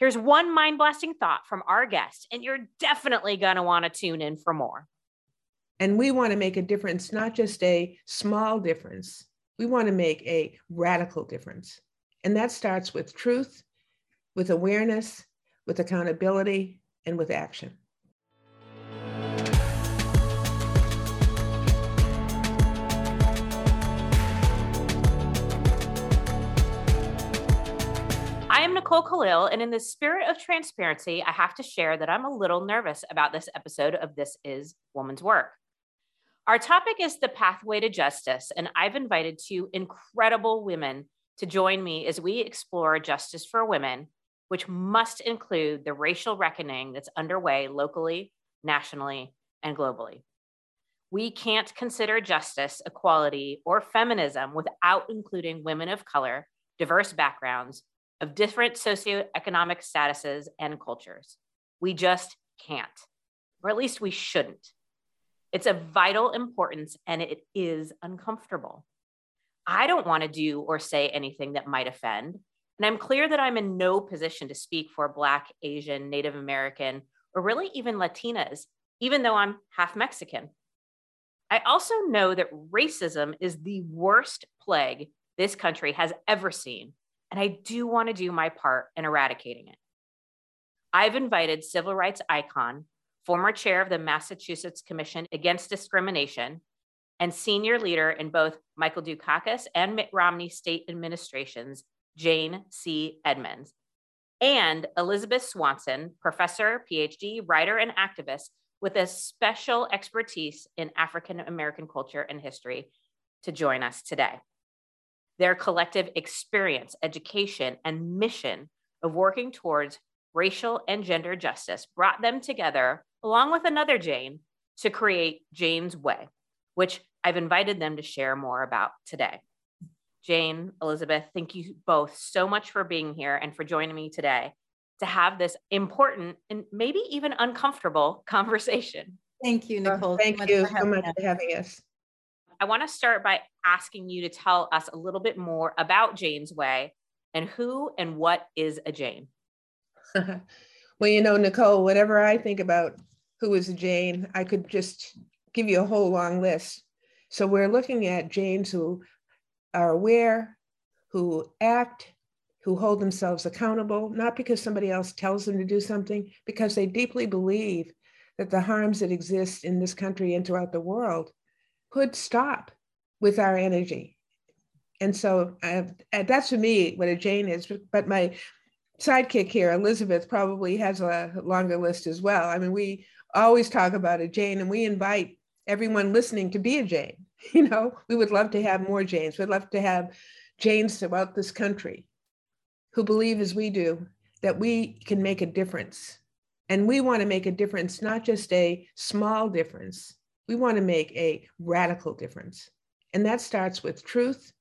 Here's one mind blasting thought from our guest, and you're definitely going to want to tune in for more. And we want to make a difference, not just a small difference. We want to make a radical difference. And that starts with truth, with awareness, with accountability, and with action. Nicole Kalil, and in the spirit of transparency, I have to share that I'm a little nervous about this episode of This Is Woman's Work. Our topic is the pathway to justice, and I've invited two incredible women to join me as we explore justice for women, which must include the racial reckoning that's underway locally, nationally, and globally. We can't consider justice, equality, or feminism without including women of color, diverse backgrounds, of different socioeconomic statuses and cultures. We just can't, or at least we shouldn't. It's of vital importance and it is uncomfortable. I don't want to do or say anything that might offend. And I'm clear that I'm in no position to speak for Black, Asian, Native American, or really even Latinas, even though I'm half Mexican. I also know that racism is the worst plague this country has ever seen and I do want to do my part in eradicating it. I've invited civil rights icon, former chair of the Massachusetts Commission Against Discrimination, and senior leader in both Michael Dukakis and Mitt Romney state administrations, Jane C. Edmonds, and Elizabeth Swanson, professor, PhD, writer, and activist with a special expertise in African American culture and history, to join us today their collective experience, education, and mission of working towards racial and gender justice brought them together, along with another Jane, to create Jane's Way, which I've invited them to share more about today. Jane, Elizabeth, thank you both so much for being here and for joining me today to have this important and maybe even uncomfortable conversation. Thank you, oh, Nicole. thank so you so much for having us. I want to start by asking you to tell us a little bit more about Jane's Way and who and what is a Jane. well, you know, Nicole, whatever I think about who is a Jane, I could just give you a whole long list. So we're looking at Janes who are aware, who act, who hold themselves accountable, not because somebody else tells them to do something, because they deeply believe that the harms that exist in this country and throughout the world could stop with our energy. And so uh, that's for me what a Jane is. But my sidekick here, Elizabeth, probably has a longer list as well. I mean, we always talk about a Jane and we invite everyone listening to be a Jane. You know, we would love to have more Janes. We'd love to have Janes throughout this country who believe as we do that we can make a difference. And we want to make a difference, not just a small difference, we want to make a radical difference. And that starts with truth,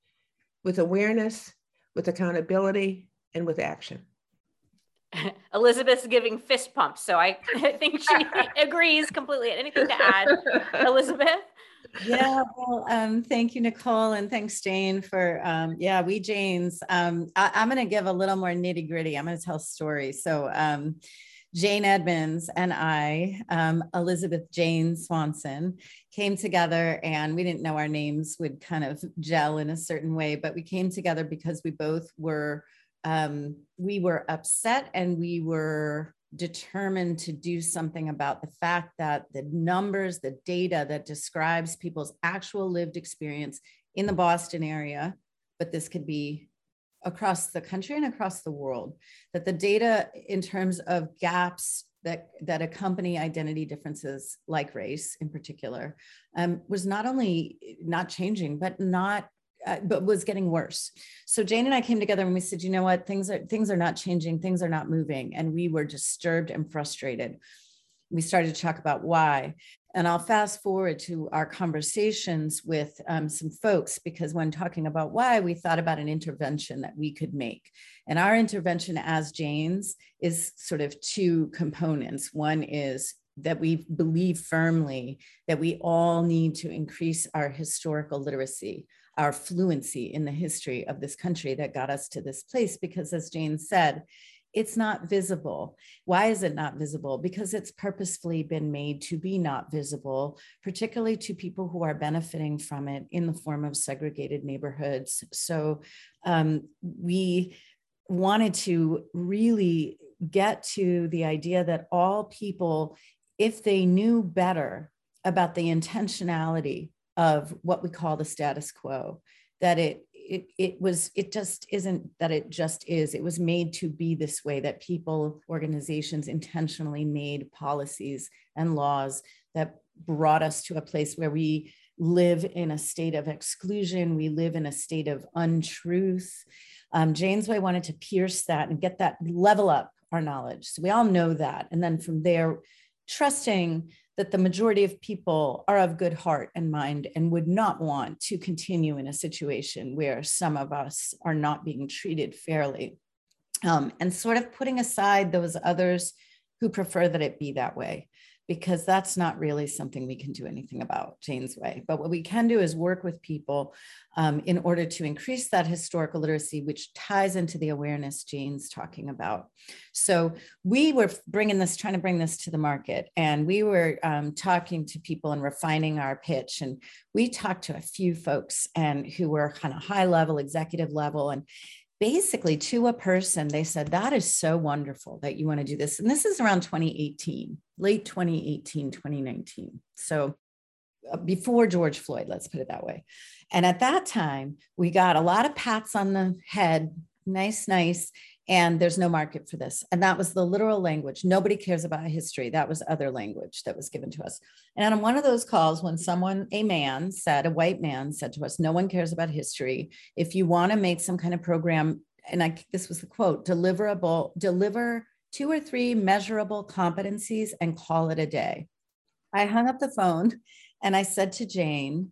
with awareness, with accountability, and with action. Elizabeth's giving fist pumps, so I think she agrees completely. Anything to add, Elizabeth? yeah well um, thank you nicole and thanks jane for um, yeah we janes um, I, am going to give a little more nitty gritty i'm going to tell stories so um, Jane Edmonds and I, um, Elizabeth Jane Swanson, came together and we didn't know our names would kind of gel in a certain way, but we came together because we both were um, we were upset and we were determined to do something about the fact that the numbers, the data that describes people's actual lived experience in the Boston area, but this could be across the country and across the world that the data in terms of gaps that that accompany identity differences like race in particular um, was not only not changing but not uh, but was getting worse. So jane and i came together and we said you know what? Things are things are not changing. Things are not moving. And we were disturbed and frustrated. We started to talk about why and I'll fast forward to our conversations with um, some folks because when talking about why, we thought about an intervention that we could make. And our intervention as Janes is sort of two components. One is that we believe firmly that we all need to increase our historical literacy, our fluency in the history of this country that got us to this place. Because as Jane said, it's not visible. Why is it not visible? Because it's purposefully been made to be not visible, particularly to people who are benefiting from it in the form of segregated neighborhoods. So um, we wanted to really get to the idea that all people, if they knew better about the intentionality of what we call the status quo, that it it, it was it just isn't that it just is. It was made to be this way that people organizations intentionally made policies and laws that brought us to a place where we live in a state of exclusion. We live in a state of untruth. Um, jane's way wanted to pierce that and get that level up our knowledge. So we all know that. And then from there trusting that the majority of people are of good heart and mind and would not want to continue in a situation where some of us are not being treated fairly. Um, and sort of putting aside those others who prefer that it be that way because that's not really something we can do anything about, Jane's way. But what we can do is work with people um, in order to increase that historical literacy, which ties into the awareness Jane's talking about. So we were bringing this, trying to bring this to the market, and we were um, talking to people and refining our pitch. And we talked to a few folks and who were kind of high level, executive level, and basically to a person they said that is so wonderful that you want to do this. And this is around 2018 late 2018 2019 so uh, before george floyd let's put it that way. And at that time we got a lot of pats on the head nice nice and there's no market for this. And that was the literal language. Nobody cares about history. That was other language that was given to us. And on one of those calls when someone a man said a white man said to us no one cares about history. If you want to make some kind of program and i this was the quote deliverable deliver two or three measurable competencies and call it a day. I hung up the phone and i said to jane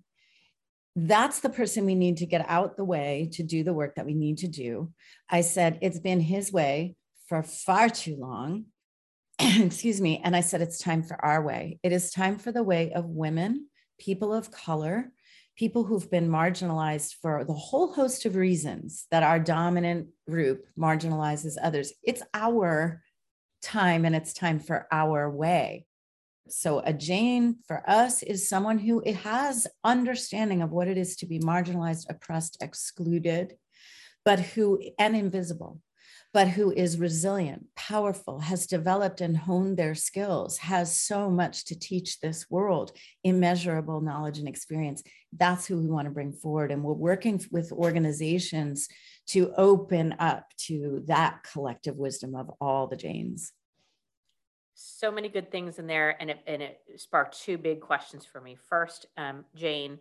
that's the person we need to get out the way to do the work that we need to do. I said, it's been his way for far too long. Excuse me. And I said, it's time for our way. It is time for the way of women, people of color, people who've been marginalized for the whole host of reasons that our dominant group marginalizes others. It's our time and it's time for our way. So a Jane for us is someone who has understanding of what it is to be marginalized, oppressed, excluded, but who and invisible, but who is resilient, powerful, has developed and honed their skills, has so much to teach this world, immeasurable knowledge and experience. That's who we want to bring forward. And we're working with organizations to open up to that collective wisdom of all the Janes so many good things in there, and it and it sparked two big questions for me. First, um, Jane,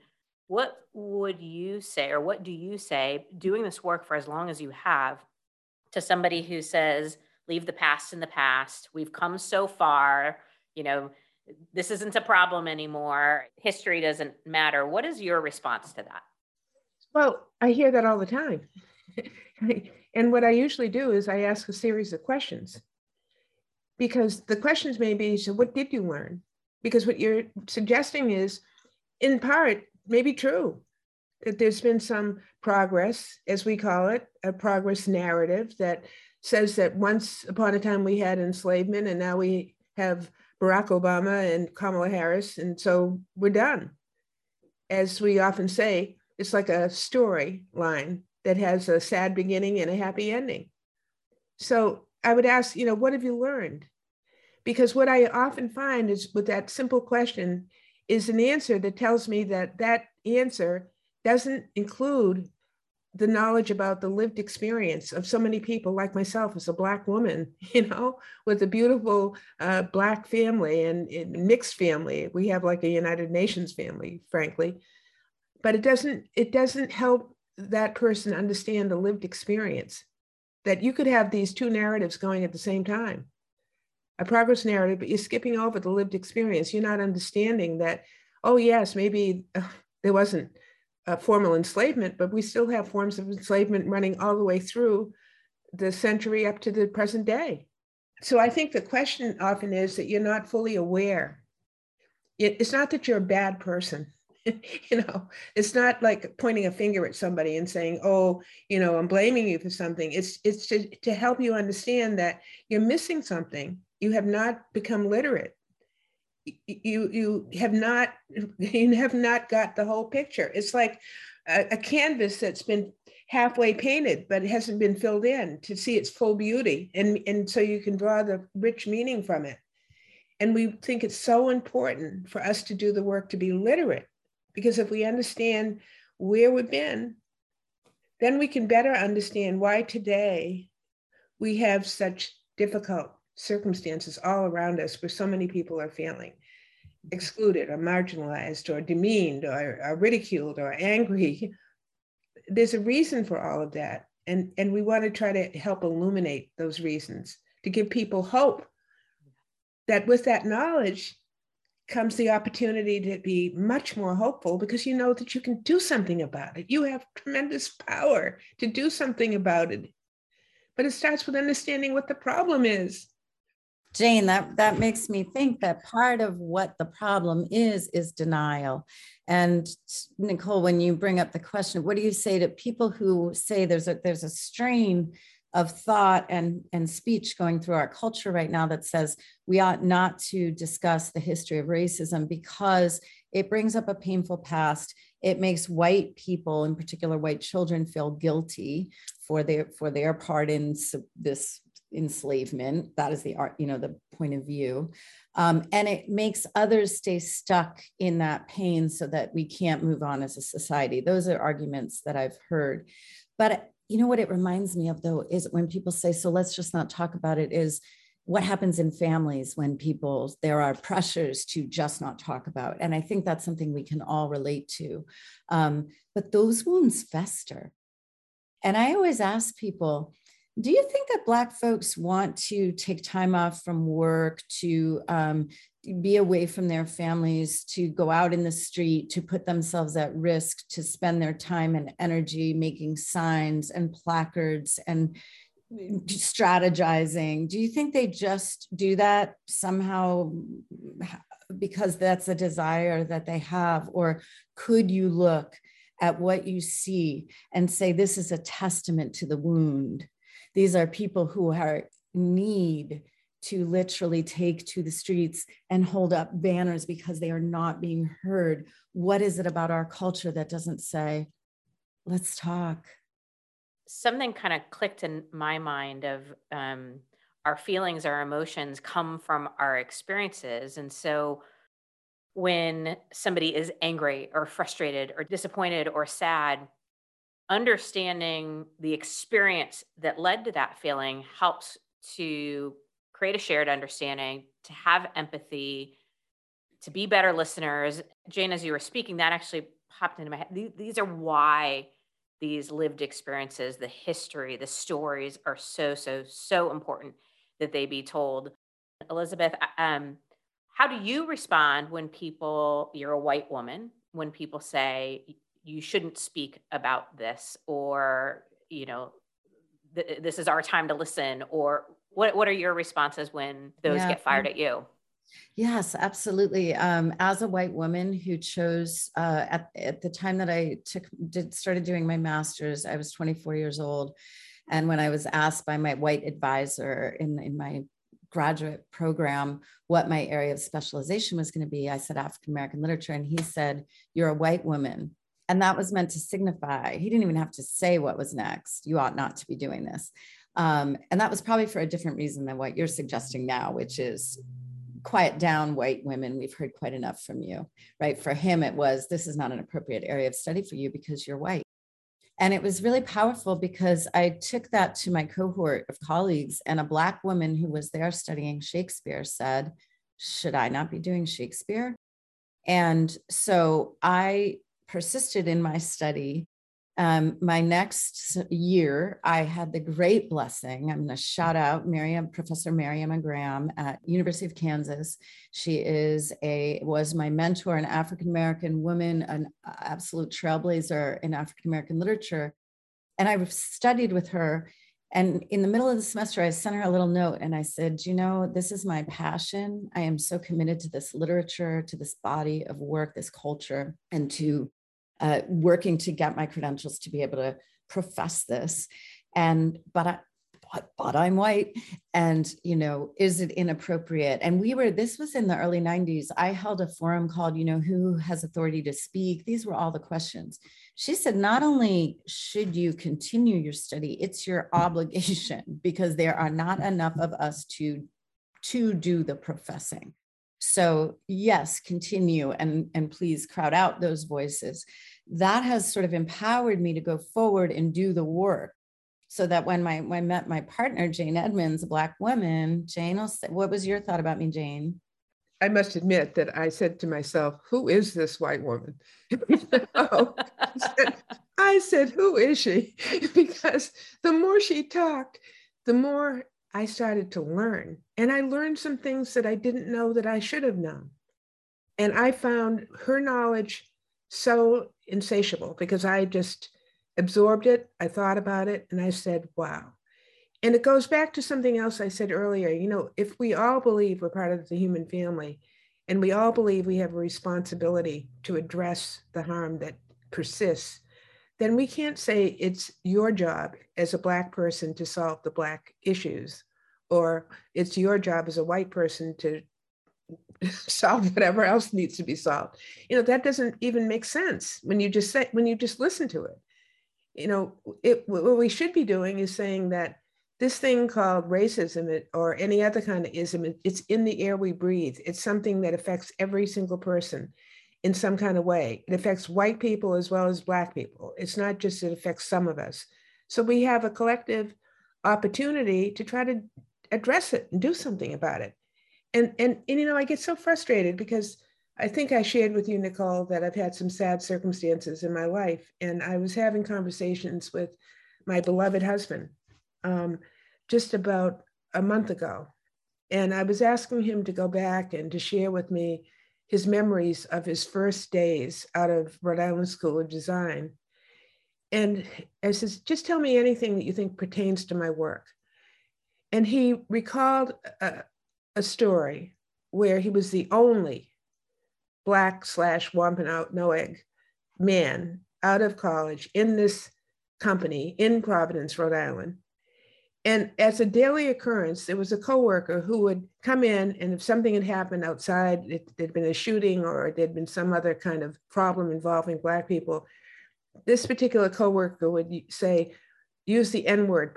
what would you say, or what do you say, doing this work for as long as you have, to somebody who says, "Leave the past in the past. We've come so far. You know, this isn't a problem anymore. History doesn't matter." What is your response to that? Well, I hear that all the time. and what I usually do is I ask a series of questions because the questions may be so what did you learn? Because what you're suggesting is in part maybe true that there's been some progress as we call it a progress narrative that says that once upon a time we had enslavement and now we have barack obama and kamala harris and so we're done. As we often say it's like a story line that has a sad beginning and a happy ending. So I would ask, you know, what have you learned? Because what I often find is with that simple question is an answer that tells me that that answer doesn't include the knowledge about the lived experience of so many people like myself as a black woman you know with a beautiful uh, black family and, and, mixed family. We have like a united nations family frankly. But it doesn't it doesn't help that person understand the lived experience that you could have these two narratives going at the same time a progress narrative but you're skipping over the lived experience you're not understanding that oh yes maybe uh, there wasn't a formal enslavement but we still have forms of enslavement running all the way through the century up to the present day so i think the question often is that you're not fully aware it, it's not that you're a bad person you know, it's not like pointing a finger at somebody and saying, "Oh, you know, I'm blaming you for something." It's it's to, to help you understand that you're missing something. You have not become literate. You you have not you have not got the whole picture. It's like a, a canvas that's been halfway painted, but it hasn't been filled in to see its full beauty, and and so you can draw the rich meaning from it. And we think it's so important for us to do the work to be literate because if we understand where we've been, then we can better understand why today we have such difficult circumstances all around us where so many people are feeling mm-hmm. excluded or marginalized or demeaned or, or ridiculed or angry. There's a reason for all of that. And, and we want to try to help illuminate those reasons to give people hope that with that knowledge, comes the opportunity to be much more hopeful because you know that you can do something about it. You have tremendous power to do something about it. But it starts with understanding what the problem is. Jane, that, that makes me think that part of what the problem is, is denial. And Nicole, when you bring up the question, what do you say to people who say there's a there's a strain of thought and, and speech going through our culture right now that says we ought not to discuss the history of racism because it brings up a painful past. It makes white people, in particular white children, feel guilty for their for their part in this enslavement. That is the art, you know, the point of view. Um, and it makes others stay stuck in that pain so that we can't move on as a society. Those are arguments that I've heard. But you know what it reminds me of though is when people say so let's just not talk about it is what happens in families when people there are pressures to just not talk about and i think that's something we can all relate to um, but those wounds fester and i always ask people do you think that black folks want to take time off from work to um, be away from their families, to go out in the street, to put themselves at risk, to spend their time and energy making signs and placards and strategizing. Do you think they just do that somehow because that's a desire that they have? Or could you look at what you see and say, this is a testament to the wound? These are people who are need to literally take to the streets and hold up banners because they are not being heard. What is it about our culture that doesn't say, let's talk? Something kind of clicked in my mind of um, our feelings, our emotions come from our experiences. And so when somebody is angry or frustrated or disappointed or sad, understanding the experience that led to that feeling helps to create a shared understanding, to have empathy, to be better listeners. Jane, as you were speaking, that actually popped into my head. These are why these lived experiences, the history, the stories are so, so, so important that they be told. Elizabeth, um, how do you respond when people, you're a white woman, when people say you shouldn't speak about this or, you know, th- this is our time to listen or what what are your responses when those yeah. get fired at you? Yes, absolutely. Um, as a white woman who chose uh, at, at the time that I took did started doing my master's, I was 24 years old, and when I was asked by my white advisor in in my graduate program what my area of specialization was going to be, I said African American literature, and he said, "You're a white woman." And that was meant to signify, he didn't even have to say what was next. You ought not to be doing this. Um, and that was probably for a different reason than what you're suggesting now, which is quiet down white women. We've heard quite enough from you, right? For him, it was this is not an appropriate area of study for you because you're white. And it was really powerful because I took that to my cohort of colleagues, and a Black woman who was there studying Shakespeare said, Should I not be doing Shakespeare? And so I persisted in my study um, my next year, I had the great blessing. I'm going to shout out Maryemma, Professor Maryemma Graham at University of Kansas. She is a was my mentor, an African American woman, an absolute trailblazer in African American literature, and I studied with her. And in the middle of the semester, I sent her a little note and I said, You know, this is my passion. I am so committed to this literature, to this body of work, this culture, and to uh, working to get my credentials to be able to profess this. And, but I, but, but I'm white. And, you know, is it inappropriate? And we were, this was in the early 90s. I held a forum called, you know, who has authority to speak? These were all the questions. She said, not only should you continue your study, it's your obligation because there are not enough of us to, to do the professing. So yes, continue and, and please crowd out those voices. That has sort of empowered me to go forward and do the work so that when my when I met my partner Jane Edmonds, a black woman, Jane will say, what was your thought about me, Jane? I must admit that I said to myself, who is this white woman? oh, I said, who is she? because the more she talked, the more I started to learn. And I learned some things that I didn't know that I should have known. And I found her knowledge so insatiable because I just absorbed it, I thought about it, and I said, wow. And it goes back to something else I said earlier. You know, if we all believe we're part of the human family and we all believe we have a responsibility to address the harm that persists, then we can't say it's your job as a Black person to solve the Black issues, or it's your job as a white person to solve whatever else needs to be solved. You know, that doesn't even make sense when you just say, when you just listen to it you know, it, what we should be doing is saying that this thing called racism or any other kind of ism, it's in the air we breathe. It's something that affects every single person in some kind of way. It affects white people as well as Black people. It's not just it affects some of us. So we have a collective opportunity to try to address it and do something about it. And, and, and you know, I get so frustrated because I think I shared with you, Nicole, that I've had some sad circumstances in my life. And I was having conversations with my beloved husband um, just about a month ago. And I was asking him to go back and to share with me his memories of his first days out of Rhode Island School of Design. And I says, just tell me anything that you think pertains to my work. And he recalled a, a story where he was the only black slash Wampanoag man out of college in this company in Providence, Rhode Island. And as a daily occurrence, there was a coworker who would come in, and if something had happened outside, it, there'd been a shooting or there'd been some other kind of problem involving Black people, this particular coworker would say, use the N word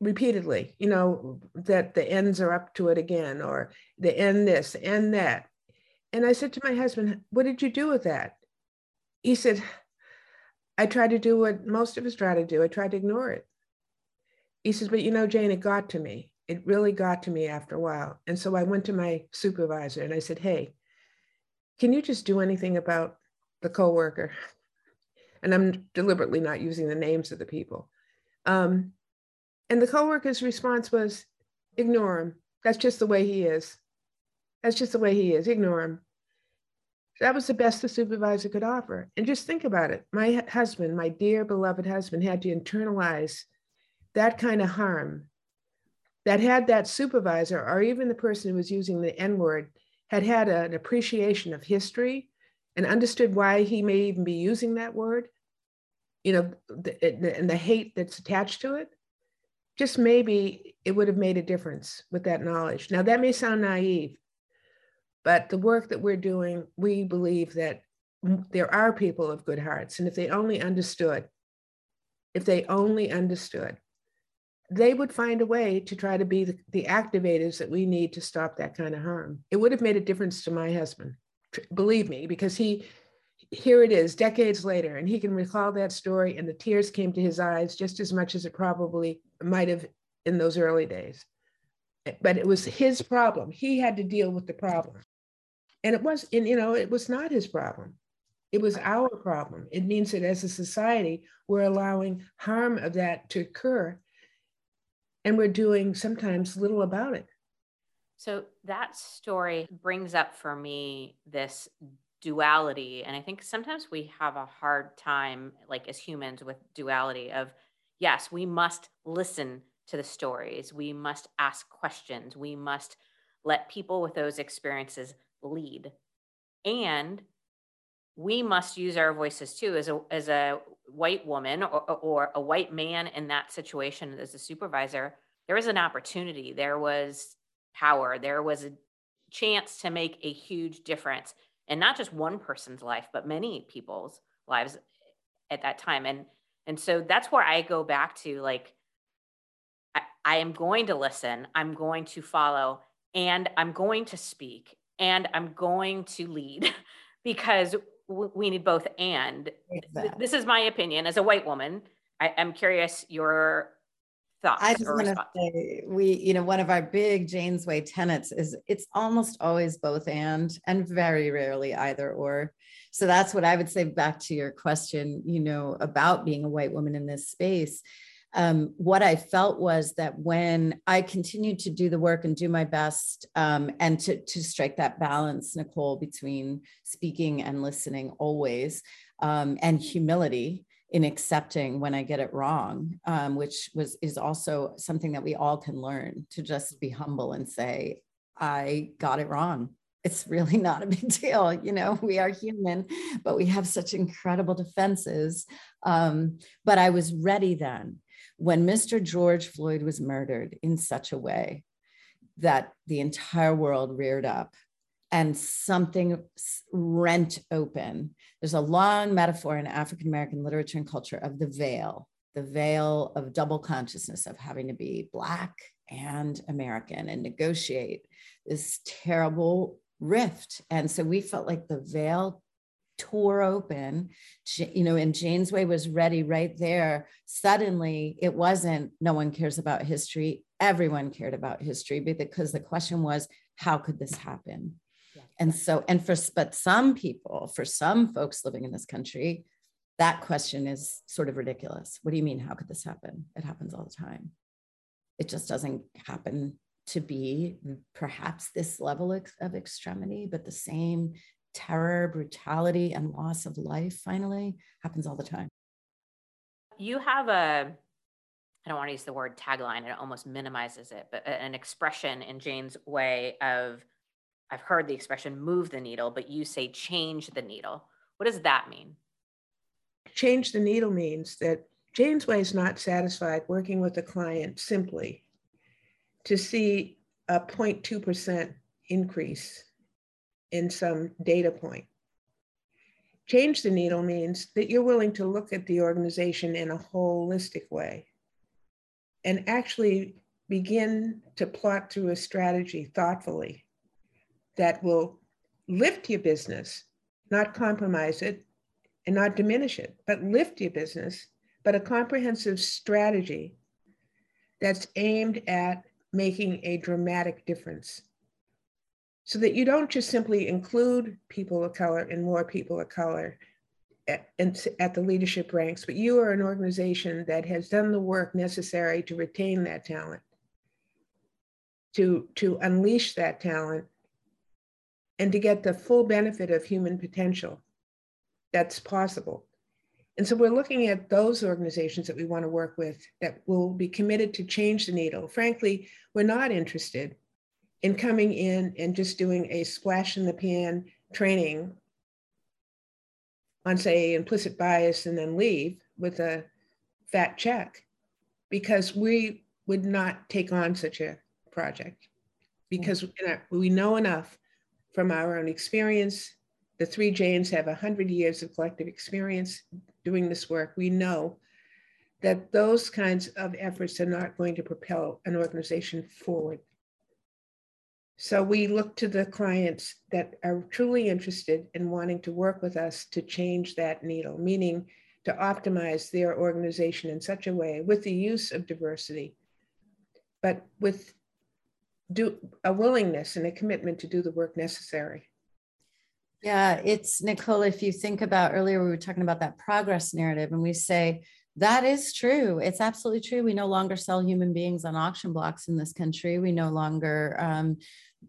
repeatedly, you know, that the ends are up to it again, or the end this, end that. And I said to my husband, What did you do with that? He said, I tried to do what most of us try to do. I tried to ignore it. He says, But you know, Jane, it got to me. It really got to me after a while. And so I went to my supervisor and I said, Hey, can you just do anything about the coworker? And I'm deliberately not using the names of the people. Um, and the coworker's response was, ignore him. That's just the way he is. That's just the way he is. Ignore him. That was the best the supervisor could offer. And just think about it. My husband, my dear beloved husband, had to internalize that kind of harm that had that supervisor or even the person who was using the N word had had an appreciation of history and understood why he may even be using that word, you know, and the hate that's attached to it, just maybe it would have made a difference with that knowledge. Now, that may sound naive, but the work that we're doing, we believe that there are people of good hearts. And if they only understood, if they only understood, they would find a way to try to be the, the activators that we need to stop that kind of harm. It would have made a difference to my husband, believe me, because he, here it is, decades later, and he can recall that story, and the tears came to his eyes just as much as it probably might have in those early days. But it was his problem. He had to deal with the problem. And it was, and you know, it was not his problem. It was our problem. It means that as a society, we're allowing harm of that to occur and we're doing sometimes little about it. So that story brings up for me this duality. And I think sometimes we have a hard time, like as humans, with duality of yes, we must listen to the stories. We must ask questions. We must let people with those experiences lead. And we must use our voices too as a as a white woman or, or a white man in that situation as a supervisor there was an opportunity there was power there was a chance to make a huge difference and not just one person's life but many people's lives at that time and and so that's where i go back to like I, I am going to listen i'm going to follow and i'm going to speak and i'm going to lead because we need both and exactly. this is my opinion as a white woman I, am curious your thoughts i just want to say we you know one of our big jane's way tenets is it's almost always both and and very rarely either or. So that's what i would say back to your question you know about being a white woman in this space. Um, what I felt was that when I continued to do the work and do my best um, and to, to strike that balance, Nicole, between speaking and listening always, um, and humility in accepting when I get it wrong, um, which was is also something that we all can learn to just be humble and say, I got it wrong. It's really not a big deal. You know, we are human, but we have such incredible defenses. Um, but I was ready then when Mr. George Floyd was murdered in such a way that the entire world reared up and something rent open. There's a long metaphor in African American literature and culture of the veil, the veil of double consciousness of having to be Black and American and negotiate this terrible rift. And so we felt like the veil tore open you know and jane's way was ready right there suddenly it wasn't no one cares about history everyone cared about history because the question was how could this happen. And so and for but some people for some folks living in this country that question is sort of ridiculous. What do you mean? How could this happen? It happens all the time. It just doesn't happen to be perhaps this level of extremity, but the same terror, brutality, and loss of life finally happens all the time. You have a, I don't want to use the word tagline, it almost minimizes it, but an expression in Jane's way of, I've heard the expression move the needle, but you say change the needle. What does that mean? Change the needle means that Janesway is not satisfied working with the client simply to see a 0.2% increase in some data point. Change the needle means that you're willing to look at the organization in a holistic way and actually begin to plot through a strategy thoughtfully that will lift your business, not compromise it and not diminish it, but lift your business, but a comprehensive strategy that's aimed at making a dramatic difference. So that you don't just simply include people of color and more people of color at, at the leadership ranks, but you are an organization that has done the work necessary to retain that talent, to, to unleash that talent, and to get the full benefit of human potential that's possible. And so we're looking at those organizations that we want to work with that will be committed to change the needle. Frankly, we're not interested in coming in and just doing a splash in the pan training on say implicit bias and then leave with a fat check because we would not take on such a project because we know enough from our own experience. The three janes have 100 years of collective experience doing this work. We know that those kinds of efforts are not going to propel an organization forward. So we look to the clients that are truly interested in wanting to work with us to change that needle, meaning to optimize their organization in such a way with the use of diversity, but with do a willingness and a commitment to do the work necessary. Yeah, it's Nicole. If you think about earlier, we were talking about that progress narrative, and we say that is true. It's absolutely true. We no longer sell human beings on auction blocks in this country. We no longer um,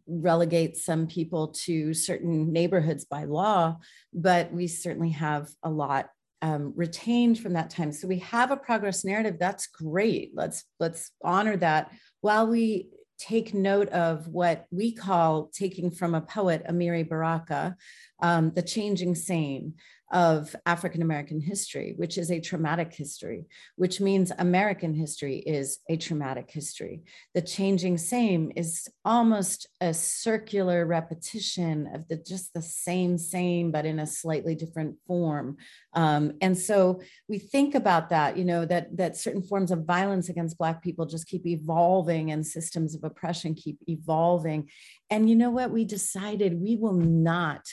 relegate some people to certain neighborhoods by law, but we certainly have a lot um, retained from that time. So we have a progress narrative. That's great. Let's let's honor that while we take note of what we call taking from a poet, Amiri Baraka, um, the changing same of African American history, which is a traumatic history, which means American history is a traumatic history. The changing same is almost a circular repetition of the just the same same, but in a slightly different form. Um, and so we think about that, you know, that that certain forms of violence against Black people just keep evolving, and systems of oppression keep evolving. And you know what? We decided we will not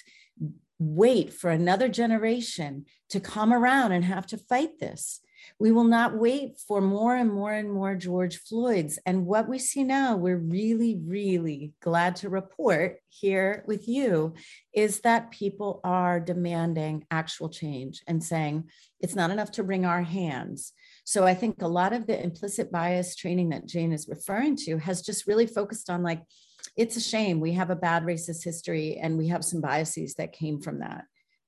wait for another generation to come around and have to fight this. We will not wait for more and more and more George Floyd's. And what we see now, we're really, really glad to report here with you is that people are demanding actual change and saying it's not enough to wring our hands. So I think a lot of the implicit bias training that Jane is referring to has just really focused on like, it's a shame we have a bad racist history and we have some biases that came from that.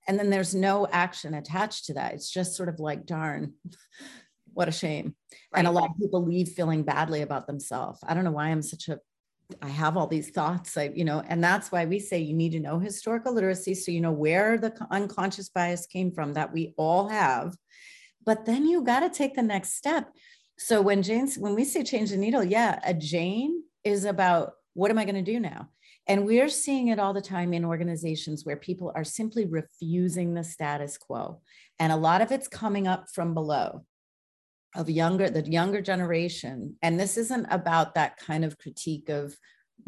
And then there's no action attached to that. It's just sort of like, darn, what a shame. Right. And a lot of people leave feeling badly about themselves. I don't know why I'm such a I have all these thoughts, I, you know, and that's why we say you need to know historical literacy so you know where the unconscious bias came from that we all have. But then you got to take the next step. So when Jane's, when we say change the needle, yeah, a Jane is about what am I going to do now? And we're seeing it all the time in organizations where people are simply refusing the status quo. And a lot of it's coming up from below of younger, the younger generation. And this isn't about that kind of critique of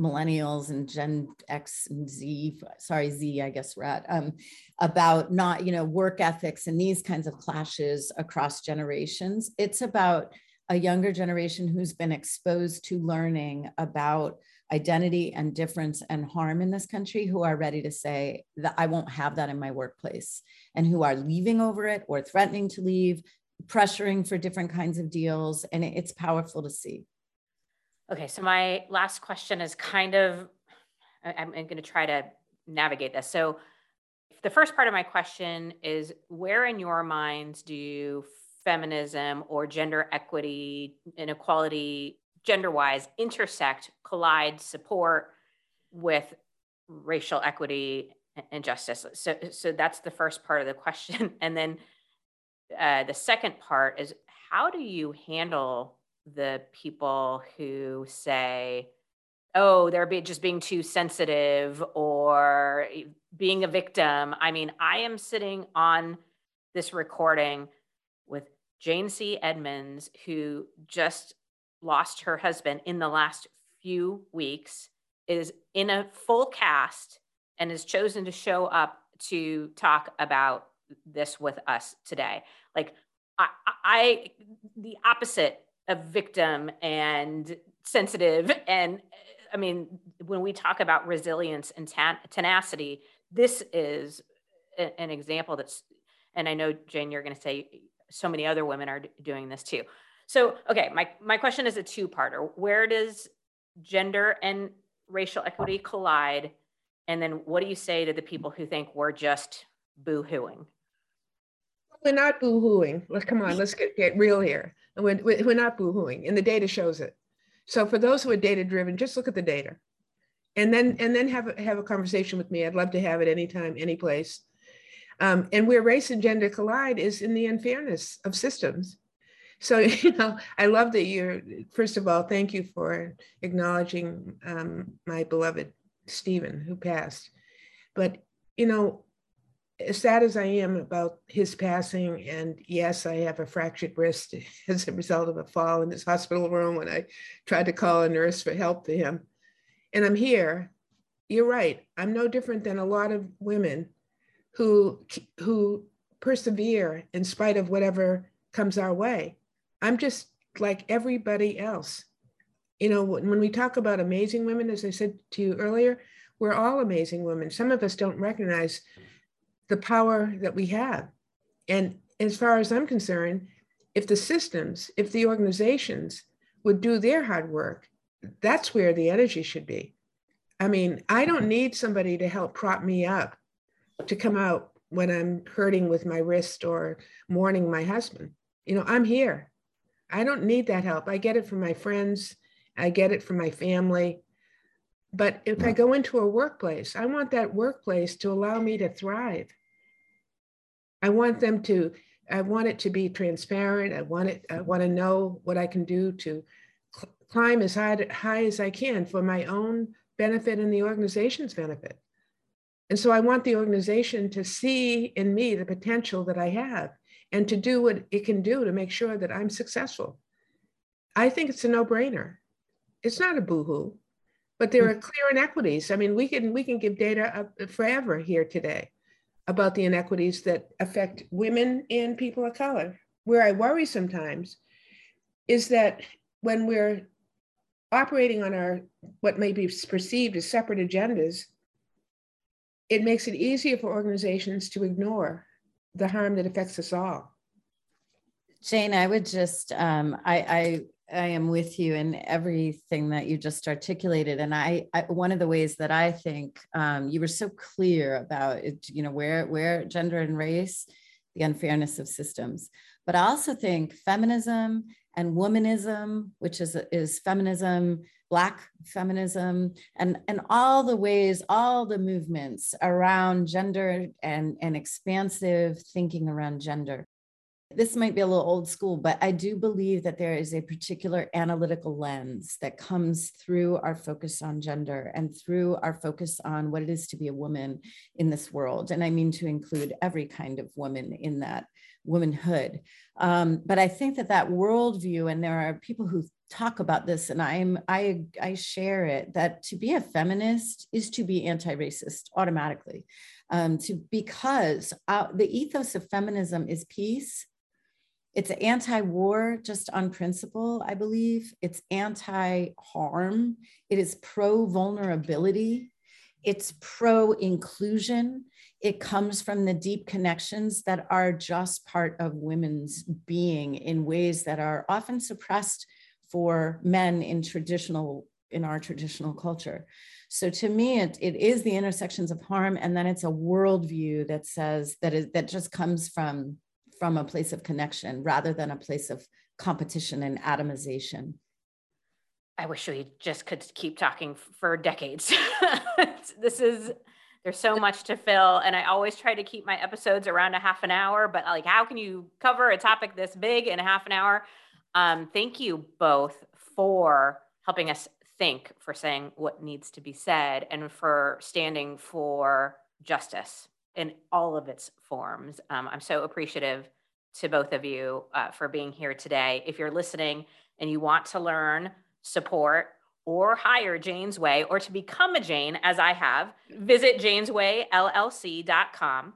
millennials and Gen X and Z, sorry, Z, I guess we're at, um, about not, you know, work ethics and these kinds of clashes across generations. It's about a younger generation who's been exposed to learning about identity and difference and harm in this country who are ready to say that I won't have that in my workplace and who are leaving over it or threatening to leave, pressuring for different kinds of deals. And it's powerful to see. Okay, so my last question is kind of, I'm going to try to navigate this. So, the first part of my question is where in your minds do feminism or gender equity, inequality gender wise intersect, collide, support with racial equity and justice. So, so that's the first part of the question. And then uh, the second part is how do you handle the people who say, oh, they're be- just being too sensitive or being a victim? I mean, I am sitting on this recording with Jane C. Edmonds, who just lost her husband in the last few weeks, is in a full cast, and has chosen to show up to talk about this with us today. Like, I, I the opposite of victim and sensitive. And I mean, when we talk about resilience and tenacity, this is an example that's, and I know, Jane, you're going to say so many other women are doing this too. So, okay, my, my question is a two parter. Where does gender and racial equity collide? And then what do you say to the people who think we're just boo hooing? We're not boo hooing. Let's come on, let's get, get real here. And We're, we're not boo hooing, and the data shows it. So, for those who are data driven, just look at the data and then and then have a, have a conversation with me. I'd love to have it anytime, any place. Um, and where race and gender collide is in the unfairness of systems so you know i love that you're first of all thank you for acknowledging um, my beloved stephen who passed. But you know as sad as i am about his passing and yes i have a fractured wrist as a result of a fall in his hospital room when i tried to call a nurse for help for him. And i'm here. You're right. I'm no different than a lot of women who who persevere in spite of whatever comes our way I'm just like everybody else. You know, when we talk about amazing women, as I said to you earlier, we're all amazing women. Some of us don't recognize the power that we have. And as far as I'm concerned, if the systems, if the organizations would do their hard work, that's where the energy should be. I mean, I don't need somebody to help prop me up to come out when I'm hurting with my wrist or mourning my husband. You know, I'm here. I don't need that help. I get it from my friends, I get it from my family. But if I go into a workplace, I want that workplace to allow me to thrive. I want them to, I want it to be transparent. I want it, I want to know what I can do to cl- climb as high, high as I can for my own benefit and the organization's benefit. And so I want the organization to see in me the potential that I have and to do what it can do to make sure that I'm successful. I think it's a no-brainer. It's not a boohoo, but there are mm. clear inequities. I mean, we can we can give data forever here today about the inequities that affect women and people of color. Where I worry sometimes is that when we're operating on our what may be perceived as separate agendas, it makes it easier for organizations to ignore the harm that affects us all. Jane, I would just, um, I, I, I am with you in everything that you just articulated, and I, I one of the ways that I think um, you were so clear about it, you know, where where gender and race, the unfairness of systems, but I also think feminism and womanism, which is is feminism, black feminism, and and all the ways, all the movements around gender and and expansive thinking around gender this might be a little old school, but I do believe that there is a particular analytical lens that comes through our focus on gender and through our focus on what it is to be a woman in this world. And I mean to include every kind of woman in that womanhood. Um, but I think that that worldview, and there are people who talk about this, and I'm I I share it that to be a feminist is to be anti-racist automatically. Um, to because uh, the ethos of feminism is peace it's anti-war just on principle i believe it's anti-harm it is pro-vulnerability it's pro-inclusion it comes from the deep connections that are just part of women's being in ways that are often suppressed for men in traditional in our traditional culture so to me it, it is the intersections of harm and then it's a worldview that says that is that just comes from from a place of connection rather than a place of competition and atomization. I wish we just could keep talking for decades. this is there's so much to fill and I always try to keep my episodes around a half an hour, but like how can you cover a topic this big in a half an hour? Um, thank you both for helping us think, for saying what needs to be said, and for standing for justice in all of its forms. Um, I'm so appreciative to both of you uh, for being here today. If you're listening and you want to learn, support, or hire Jane's Way or to become a Jane, as I have, visit janeswayllc.com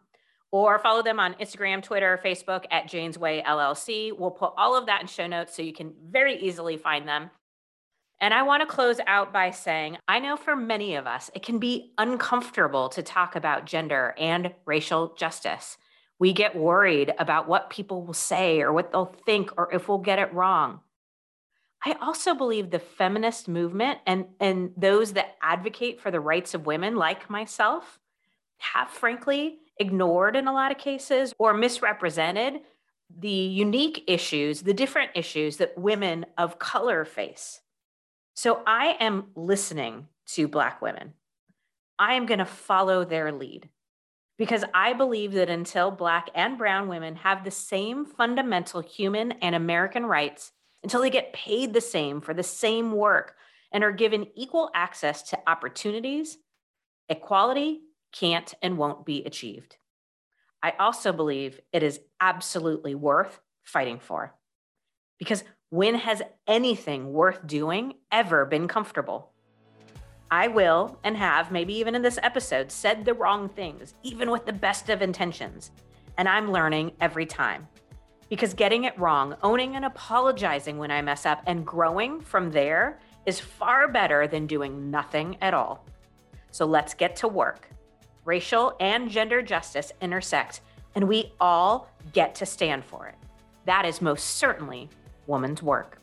or follow them on Instagram, Twitter, Facebook at Jane's Way LLC. We'll put all of that in show notes so you can very easily find them. And I want to close out by saying I know for many of us, it can be uncomfortable to talk about gender and racial justice. We get worried about what people will say or what they'll think or if we'll get it wrong. I also believe the feminist movement and, and those that advocate for the rights of women, like myself, have frankly ignored in a lot of cases or misrepresented the unique issues, the different issues that women of color face. So I am listening to Black women. I am going to follow their lead because I believe that until Black and Brown women have the same fundamental human and American rights, until they get paid the same for the same work and are given equal access to opportunities, equality can't and won't be achieved. I also believe it is absolutely worth fighting for because when has anything worth doing ever been comfortable? I will and have, maybe even in this episode, said the wrong things, even with the best of intentions. And I'm learning every time. Because getting it wrong, owning and apologizing when I mess up, and growing from there is far better than doing nothing at all. So let's get to work. Racial and gender justice intersect, and we all get to stand for it. That is most certainly woman's work.